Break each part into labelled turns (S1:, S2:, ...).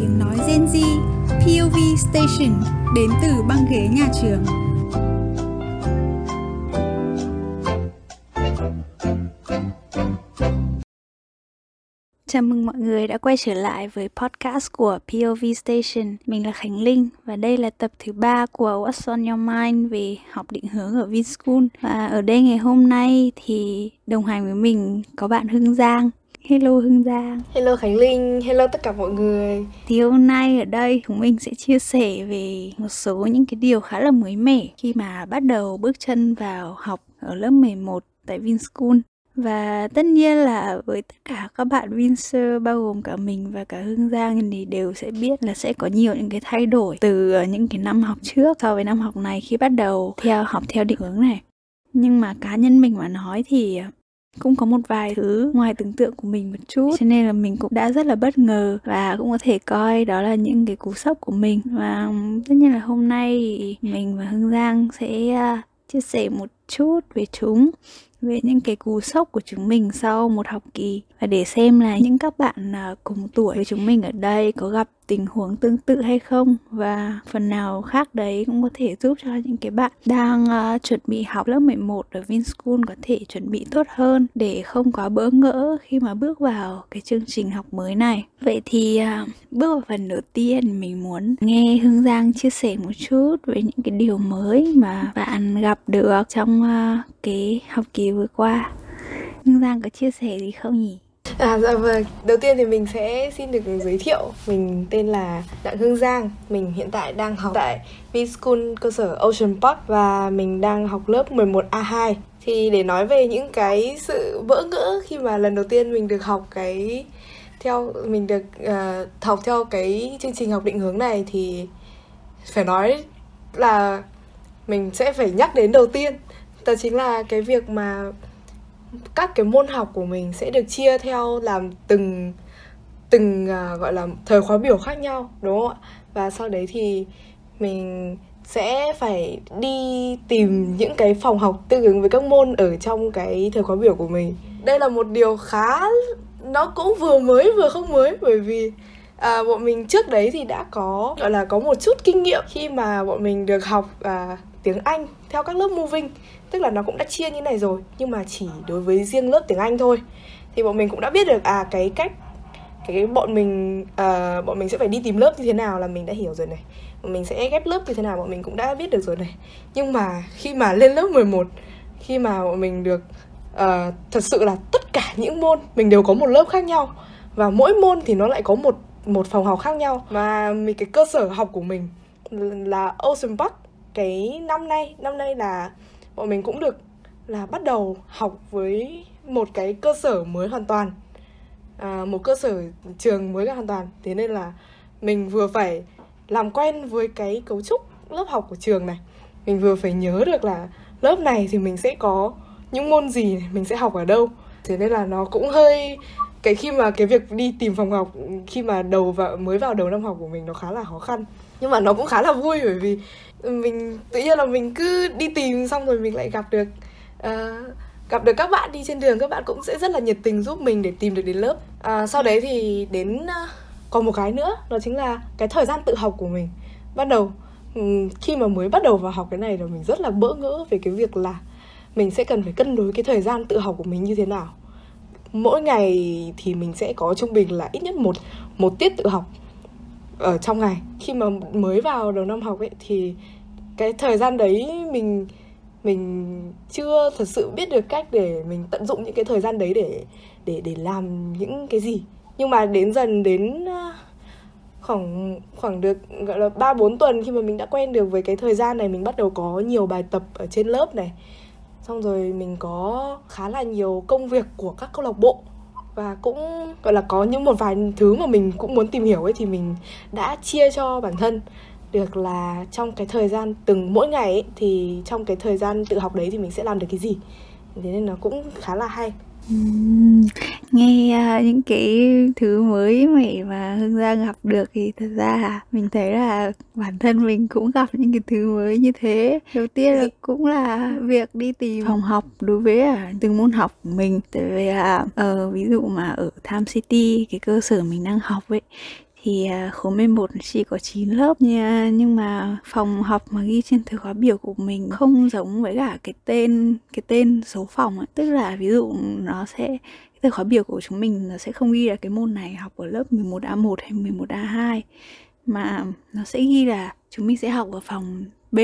S1: tiếng nói Gen Z, POV Station đến từ băng ghế nhà trường. Chào mừng mọi người đã quay trở lại với podcast của POV Station. Mình là Khánh Linh và đây là tập thứ ba của What's on Your Mind về học định hướng ở Vinschool. Và ở đây ngày hôm nay thì đồng hành với mình có bạn Hưng Giang. Hello Hưng Giang.
S2: Hello Khánh Linh, hello tất cả mọi người.
S1: Thì hôm nay ở đây chúng mình sẽ chia sẻ về một số những cái điều khá là mới mẻ Khi mà bắt đầu bước chân vào học ở lớp 11 tại Vinschool. Và tất nhiên là với tất cả các bạn Vincer bao gồm cả mình và cả Hương Giang thì đều sẽ biết là sẽ có nhiều những cái thay đổi từ những cái năm học trước so với năm học này khi bắt đầu theo học theo định hướng này. Nhưng mà cá nhân mình mà nói thì cũng có một vài thứ ngoài tưởng tượng của mình một chút. Cho nên là mình cũng đã rất là bất ngờ và cũng có thể coi đó là những cái cú sốc của mình. Và tất nhiên là hôm nay mình và hương giang sẽ à, chia sẻ một chút về chúng về những cái cú sốc của chúng mình sau một học kỳ và để xem là những các bạn à, cùng tuổi với chúng mình ở đây có gặp tình huống tương tự hay không và phần nào khác đấy cũng có thể giúp cho những cái bạn đang uh, chuẩn bị học lớp 11 ở Vinschool có thể chuẩn bị tốt hơn để không quá bỡ ngỡ khi mà bước vào cái chương trình học mới này. Vậy thì uh, bước vào phần đầu tiên mình muốn nghe Hương Giang chia sẻ một chút về những cái điều mới mà bạn gặp được trong uh, cái học kỳ vừa qua. Hương Giang có chia sẻ gì không nhỉ?
S2: À dạ vâng, đầu tiên thì mình sẽ xin được giới thiệu Mình tên là Đặng Hương Giang Mình hiện tại đang học tại V-School cơ sở Ocean Park Và mình đang học lớp 11A2 Thì để nói về những cái sự bỡ ngỡ khi mà lần đầu tiên mình được học cái theo mình được uh, học theo cái chương trình học định hướng này thì phải nói là mình sẽ phải nhắc đến đầu tiên đó chính là cái việc mà các cái môn học của mình sẽ được chia theo làm từng từng uh, gọi là thời khóa biểu khác nhau đúng không ạ? Và sau đấy thì mình sẽ phải đi tìm những cái phòng học tương ứng với các môn ở trong cái thời khóa biểu của mình. Đây là một điều khá nó cũng vừa mới vừa không mới bởi vì à, bọn mình trước đấy thì đã có gọi là có một chút kinh nghiệm khi mà bọn mình được học à, tiếng Anh theo các lớp moving tức là nó cũng đã chia như này rồi nhưng mà chỉ đối với riêng lớp tiếng Anh thôi. Thì bọn mình cũng đã biết được à cái cách cái, bọn mình uh, bọn mình sẽ phải đi tìm lớp như thế nào là mình đã hiểu rồi này. Bọn mình sẽ ghép lớp như thế nào bọn mình cũng đã biết được rồi này. Nhưng mà khi mà lên lớp 11 khi mà bọn mình được uh, thật sự là tất cả những môn mình đều có một lớp khác nhau. Và mỗi môn thì nó lại có một một phòng học khác nhau. Và mình cái cơ sở học của mình là Ocean Park. Cái năm nay năm nay là bọn mình cũng được là bắt đầu học với một cái cơ sở mới hoàn toàn. À, một cơ sở trường mới hoàn toàn. Thế nên là mình vừa phải làm quen với cái cấu trúc lớp học của trường này. Mình vừa phải nhớ được là lớp này thì mình sẽ có những môn gì mình sẽ học ở đâu. Thế nên là nó cũng hơi cái khi mà cái việc đi tìm phòng học khi mà đầu vào mới vào đầu năm học của mình nó khá là khó khăn nhưng mà nó cũng khá là vui bởi vì mình tự nhiên là mình cứ đi tìm xong rồi mình lại gặp được uh, gặp được các bạn đi trên đường. Các bạn cũng sẽ rất là nhiệt tình giúp mình để tìm được đến lớp. À, sau đấy thì đến uh, còn một cái nữa đó chính là cái thời gian tự học của mình. Ban đầu um, khi mà mới bắt đầu vào học cái này là mình rất là bỡ ngỡ về cái việc là mình sẽ cần phải cân đối cái thời gian tự học của mình như thế nào. Mỗi ngày thì mình sẽ có trung bình là ít nhất một một tiết tự học ở trong ngày. Khi mà mới vào đầu năm học ấy, thì cái thời gian đấy mình mình chưa thật sự biết được cách để mình tận dụng những cái thời gian đấy để để để làm những cái gì. Nhưng mà đến dần đến à, khoảng khoảng được, gọi là, ba bốn tuần khi mà mình đã quen được với cái thời gian này, mình bắt đầu có nhiều bài tập ở trên lớp này. Xong rồi mình có khá là nhiều công việc của các câu lạc bộ và cũng gọi là có những một vài thứ mà mình cũng muốn tìm hiểu ấy thì mình đã chia cho bản thân. Được là trong cái thời gian từng mỗi ngày ấy, thì trong cái thời gian tự học đấy thì mình sẽ làm được cái gì. Thế nên nó cũng khá là hay
S1: nghe uh, những cái thứ mới mẻ mà hương giang gặp được thì thật ra mình thấy là bản thân mình cũng gặp những cái thứ mới như thế. Đầu tiên là cũng là việc đi tìm phòng học đối với à, từng môn học của mình. Tại vì là uh, ví dụ mà ở Tham City cái cơ sở mình đang học ấy thì à, khối 11 chỉ có 9 lớp nha, nhưng mà phòng học mà ghi trên thư khóa biểu của mình không giống với cả cái tên cái tên số phòng ấy. tức là ví dụ nó sẽ, cái khóa biểu của chúng mình nó sẽ không ghi là cái môn này học ở lớp 11A1 hay 11A2 mà nó sẽ ghi là chúng mình sẽ học ở phòng B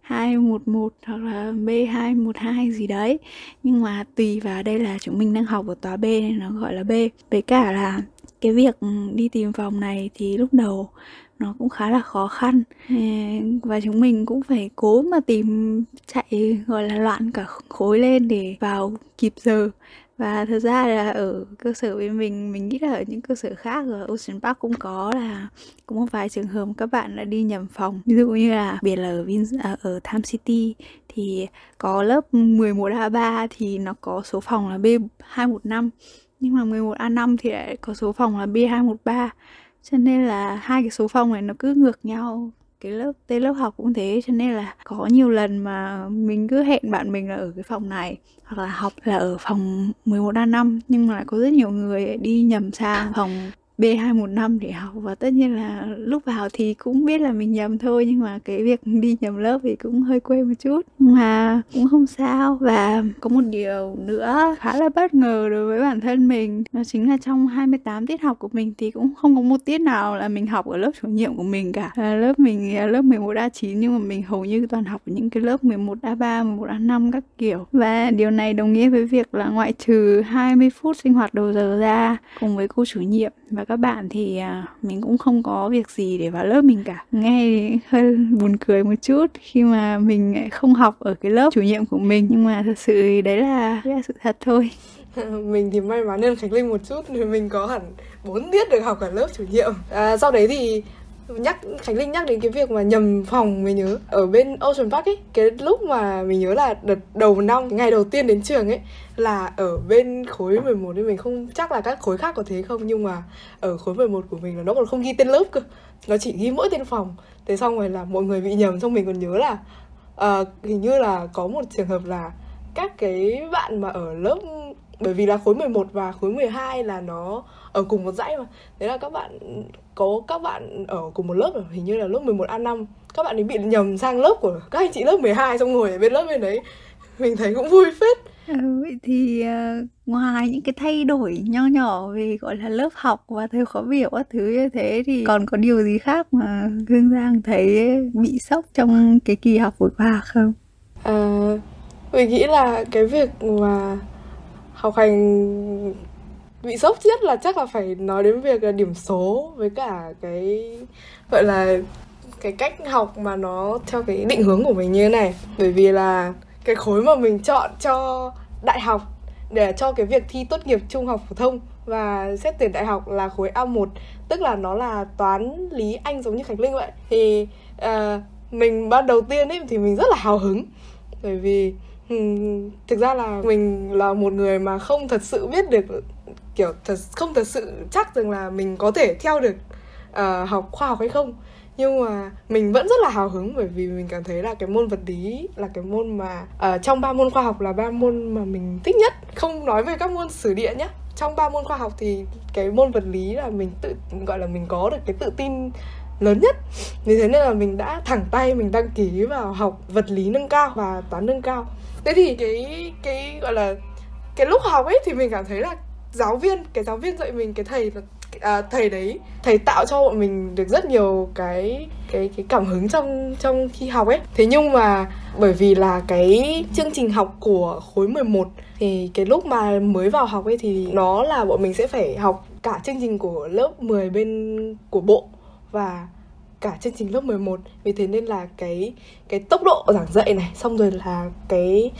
S1: 211 hoặc là B212 gì đấy nhưng mà tùy vào đây là chúng mình đang học ở tòa B nên nó gọi là B với cả là cái việc đi tìm phòng này thì lúc đầu nó cũng khá là khó khăn. Và chúng mình cũng phải cố mà tìm chạy gọi là loạn cả khối lên để vào kịp giờ. Và thật ra là ở cơ sở bên mình mình nghĩ là ở những cơ sở khác ở Ocean Park cũng có là cũng một vài trường hợp các bạn đã đi nhầm phòng. Ví dụ như là biệt là ở Vin à, ở Time City thì có lớp 11A3 thì nó có số phòng là B215 nhưng mà 11A5 thì lại có số phòng là B213 cho nên là hai cái số phòng này nó cứ ngược nhau. Cái lớp, tên lớp học cũng thế. Cho nên là có nhiều lần mà mình cứ hẹn bạn mình là ở cái phòng này, hoặc là học là ở phòng 11A5 nhưng mà lại có rất nhiều người đi nhầm sang phòng B215 để học. Và tất nhiên là lúc vào thì cũng biết là mình nhầm thôi nhưng mà cái việc đi nhầm lớp thì cũng hơi quê một chút. Mà cũng không sao. Và có một điều nữa khá là bất ngờ đối với bản thân mình. Đó chính là trong 28 tiết học của mình thì cũng không có một tiết nào là mình học ở lớp chủ nhiệm của mình cả. À, lớp mình à, lớp 11A9 nhưng mà mình hầu như toàn học ở những cái lớp 11A3, 11A5 các kiểu. Và điều này đồng nghĩa với việc là ngoại trừ 20 phút sinh hoạt đầu giờ ra cùng với cô chủ nhiệm và các các bạn thì à, mình cũng không có việc gì để vào lớp mình cả nghe hơi buồn cười một chút khi mà mình không học ở cái lớp chủ nhiệm của mình. Nhưng mà thật sự đấy là, đấy là sự thật thôi.
S2: Mình thì may mắn hơn Khánh Linh một chút thì mình có hẳn 4 tiết được học ở lớp chủ nhiệm. À, sau đấy thì nhắc Khánh Linh nhắc đến cái việc mà nhầm phòng mình nhớ. Ở bên Ocean Park ấy cái lúc mà mình nhớ là đợt đầu năm ngày đầu tiên đến trường ấy là ở bên khối 11 thì mình không chắc là các khối khác có thế không nhưng mà ở khối 11 của mình là nó còn không ghi tên lớp cơ. Nó chỉ ghi mỗi tên phòng. Thế xong rồi là mọi người bị nhầm xong mình còn nhớ là uh, hình như là có một trường hợp là các cái bạn mà ở lớp bởi vì là khối 11 và khối 12 là nó ở cùng một dãy mà. Thế là các bạn có các bạn ở cùng một lớp hình như là lớp 11 A5 các bạn ấy bị nhầm sang lớp của các anh chị lớp 12 xong ngồi ở bên lớp bên đấy. Mình thấy cũng vui phết.
S1: Ừ, thì uh, ngoài những cái thay đổi nho nhỏ về gọi là lớp học và theo khó biểu các thứ như thế thì còn có điều gì khác mà Hương Giang thấy bị sốc trong cái kỳ học vừa qua không?
S2: À, mình nghĩ là cái việc mà học hành bị sốc nhất là chắc là phải nói đến việc là điểm số với cả cái gọi là cái cách học mà nó theo cái định hướng của mình như thế này. Bởi vì là cái khối mà mình chọn cho đại học để cho cái việc thi tốt nghiệp trung học phổ thông và xét tuyển đại học là khối A1 tức là nó là toán lý anh giống như Khánh Linh vậy. Thì uh, mình ban đầu tiên ấy thì mình rất là hào hứng. Bởi vì Ừ, thực ra là mình là một người mà không thật sự biết được kiểu thật không thật sự chắc rằng là mình có thể theo được uh, học khoa học hay không. Nhưng mà mình vẫn rất là hào hứng bởi vì mình cảm thấy là cái môn vật lý là cái môn mà uh, trong ba môn khoa học là ba môn mà mình thích nhất. Không nói về các môn sử địa nhé trong ba môn khoa học thì cái môn vật lý là mình tự gọi là mình có được cái tự tin lớn nhất. Vì thế nên là mình đã thẳng tay mình đăng ký vào học vật lý nâng cao và toán nâng cao thế thì cái cái gọi là cái lúc học ấy thì mình cảm thấy là giáo viên cái giáo viên dạy mình cái thầy là à, thầy đấy thầy tạo cho bọn mình được rất nhiều cái cái cái cảm hứng trong trong khi học ấy. Thế nhưng mà bởi vì là cái chương trình học của khối 11 thì cái lúc mà mới vào học ấy thì nó là bọn mình sẽ phải học cả chương trình của lớp 10 bên của bộ và cả chương trình lớp 11 vì thế nên là cái cái tốc độ giảng dạy này xong rồi là cái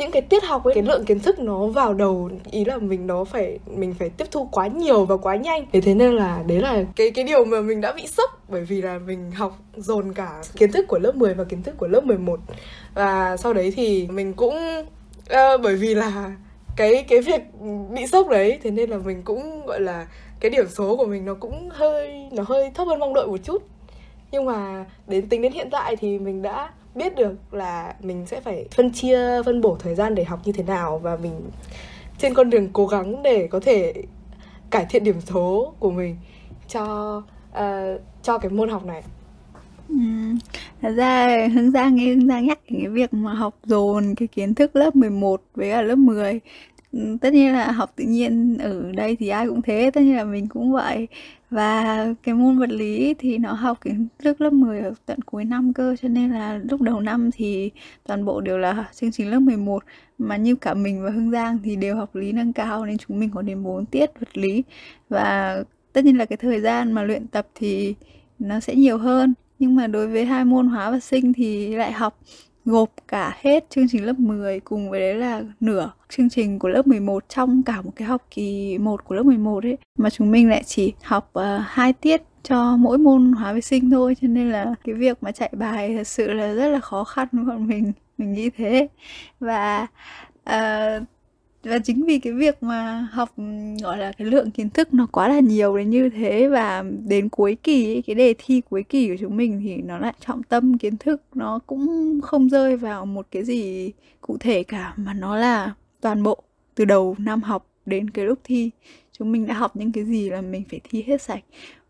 S2: những cái tiết học ấy cái lượng kiến thức nó vào đầu ý là mình nó phải mình phải tiếp thu quá nhiều và quá nhanh. Thế thế nên là đấy là cái cái điều mà mình đã bị sốc. Bởi vì là mình học dồn cả kiến thức của lớp 10 và kiến thức của lớp 11 và sau đấy thì mình cũng uh, bởi vì là cái cái việc bị sốc đấy thế nên là mình cũng gọi là cái điểm số của mình nó cũng hơi nó hơi thấp hơn mong đợi một chút nhưng mà đến tính đến hiện tại thì mình đã biết được là mình sẽ phải phân chia phân bổ thời gian để học như thế nào và mình trên con đường cố gắng để có thể cải thiện điểm số của mình cho uh, cho cái môn học này
S1: Ừ. Thật ra Hương Giang nghe Hương Giang nhắc cái việc mà học dồn cái kiến thức lớp 11 với cả lớp 10 tất nhiên là học tự nhiên ở đây thì ai cũng thế tất nhiên là mình cũng vậy và cái môn vật lý thì nó học kiến thức lớp 10 ở tận cuối năm cơ, cho nên là lúc đầu năm thì toàn bộ đều là chương trình lớp 11 mà như cả mình và Hương Giang thì đều học lý nâng cao nên chúng mình có đến 4 tiết vật lý. Và tất nhiên là cái thời gian mà luyện tập thì nó sẽ nhiều hơn. Nhưng mà đối với hai môn hóa và sinh thì lại học gộp cả hết chương trình lớp 10 cùng với đấy là nửa chương trình của lớp 11 trong cả một cái học kỳ 1 của lớp 11 ấy. Mà chúng mình lại chỉ học uh, hai tiết cho mỗi môn hóa vệ sinh thôi cho nên là cái việc mà chạy bài thật sự là rất là khó khăn với bọn mình. Mình nghĩ thế. Và uh, và chính vì cái việc mà học gọi là cái lượng kiến thức nó quá là nhiều đến như thế và đến cuối kỳ ấy, cái đề thi cuối kỳ của chúng mình thì nó lại trọng tâm kiến thức nó cũng không rơi vào một cái gì cụ thể cả mà nó là toàn bộ từ đầu năm học đến cái lúc thi. Chúng mình đã học những cái gì là mình phải thi hết sạch.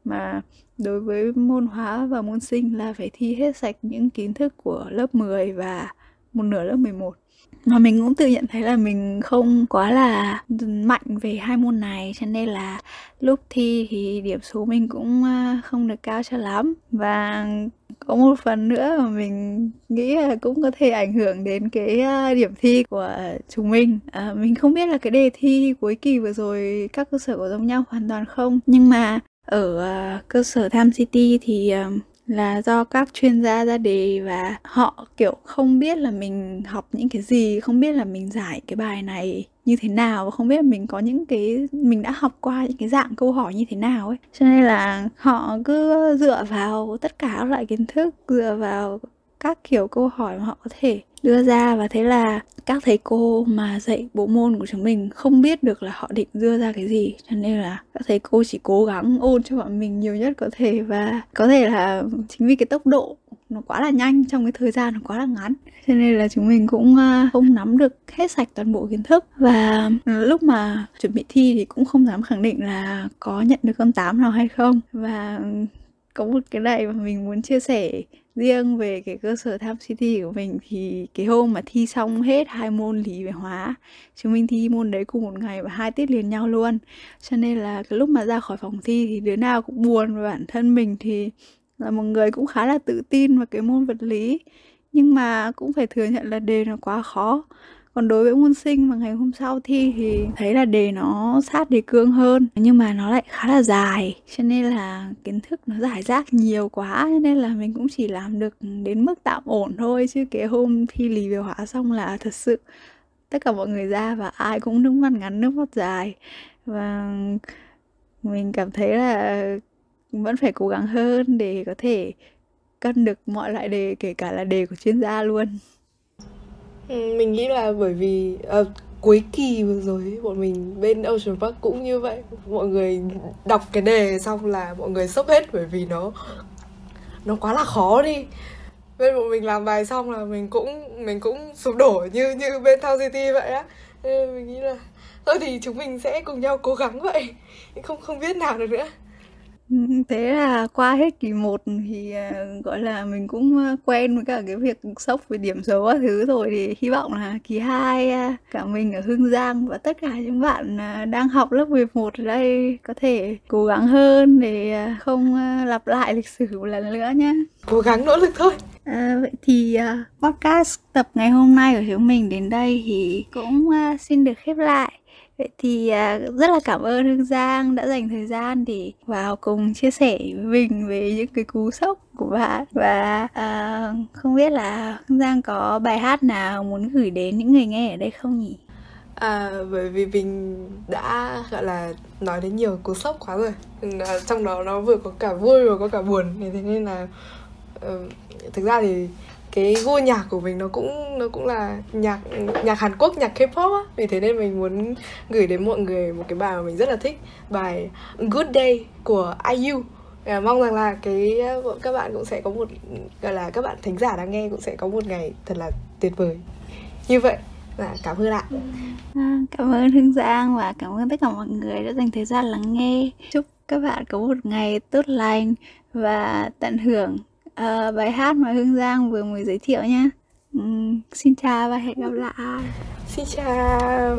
S1: Mà đối với môn hóa và môn sinh là phải thi hết sạch những kiến thức của lớp 10 và một nửa lớp 11 mà mình cũng tự nhận thấy là mình không quá là mạnh về hai môn này cho nên là lúc thi thì điểm số mình cũng à, không được cao cho lắm. Và có một phần nữa mà mình nghĩ là cũng có thể ảnh hưởng đến cái à, điểm thi của chúng mình. À, mình không biết là cái đề thi cuối kỳ vừa rồi các cơ sở có giống nhau hoàn toàn không? Nhưng mà ở à, cơ sở Tham City thì uh, là do các chuyên gia ra đề và họ, kiểu, không biết là mình học những cái gì, không biết là mình giải cái bài này như thế nào và không biết là mình có những cái, mình đã học qua những cái dạng câu hỏi như thế nào ấy. Cho nên là họ cứ dựa vào tất cả các loại kiến thức, dựa vào các kiểu câu hỏi mà họ có thể đưa ra và thế là các thầy cô mà dạy bộ môn của chúng mình không biết được là họ định đưa ra cái gì, cho nên là các thầy cô chỉ cố gắng ôn cho bọn mình nhiều nhất có thể. Và có thể là chính vì cái tốc độ nó quá là nhanh, trong cái thời gian nó quá là ngắn, cho nên là chúng mình cũng à, không nắm được hết sạch toàn bộ kiến thức. Và ừ, lúc mà chuẩn bị thi thì cũng không dám khẳng định là có nhận được con tám nào hay không. Và ừ, có một cái này mà mình muốn chia sẻ riêng về cái cơ sở Tham City của mình thì cái hôm mà thi xong hết hai môn lý về hóa chúng mình thi môn đấy cùng một ngày và hai tiết liền nhau luôn. Cho nên là cái lúc mà ra khỏi phòng thi thì đứa nào cũng buồn và bản thân mình thì là một người cũng khá là tự tin vào cái môn vật lý. Nhưng mà cũng phải thừa nhận là đề nó quá khó còn đối với môn sinh mà ngày hôm sau thi thì thấy là đề nó sát đề cương hơn, nhưng mà nó lại khá là dài. Cho nên là kiến thức nó giải rác nhiều quá, cho nên là mình cũng chỉ làm được đến mức tạm ổn thôi. Chứ cái hôm thi lý về hóa xong là thật sự tất cả mọi người ra và ai cũng nước mắt ngắn, nước mắt dài. Và mình cảm thấy là vẫn phải cố gắng hơn để có thể cân được mọi loại đề, kể cả là đề của chuyên gia luôn
S2: mình nghĩ là bởi vì uh, cuối kỳ vừa rồi bọn mình bên Ocean Park cũng như vậy. Mọi người đọc cái đề xong là mọi người sốc hết bởi vì nó nó quá là khó đi. Bên bọn mình làm bài xong là mình cũng mình cũng sụp đổ như như bên Town City vậy á. Nên mình nghĩ là thôi thì chúng mình sẽ cùng nhau cố gắng vậy. Không không biết nào được nữa.
S1: Thế là qua hết kỳ 1 thì, à, gọi là, mình cũng, a, quen với cả cái việc sốc về điểm số các thứ rồi, thì hy vọng là kỳ 2, a, cả mình ở Hương Giang và tất cả những bạn, à, đang học lớp 11 ở đây có thể cố gắng hơn để, à, không, a, lặp lại lịch sử một lần nữa nhá.
S2: Cố gắng nỗ lực thôi.
S1: À, vậy thì, à, podcast tập ngày hôm nay của chúng mình đến đây thì cũng, a, xin được khép lại. Vậy thì à, rất là cảm ơn Hương Giang đã dành thời gian để vào cùng chia sẻ với mình về những cái cú sốc của bạn. Và à, không biết là Hương Giang có bài hát nào muốn gửi đến những người nghe ở đây không nhỉ?
S2: À, bởi vì mình đã gọi là nói đến nhiều cú sốc quá rồi. Trong đó nó vừa có cả vui vừa có cả buồn. Thế nên là uh, thực ra thì cái gu nhạc của mình nó cũng nó cũng là nhạc nhạc Hàn Quốc nhạc K-pop á. Vì thế nên mình muốn gửi đến mọi người một cái bài mà mình rất là thích bài Good Day của IU à, mong rằng là cái các bạn cũng sẽ có một gọi là các bạn thính giả đang nghe cũng sẽ có một ngày thật là tuyệt vời. Như vậy và cảm ơn ạ.
S1: À, cảm ơn Hương Giang và cảm ơn tất cả mọi người đã dành thời gian lắng nghe. Chúc các bạn có một ngày tốt lành và tận hưởng uh, bài hát mà Hương Giang vừa mới giới thiệu nha. Um, xin chào và hẹn gặp lại.
S2: Xin chào.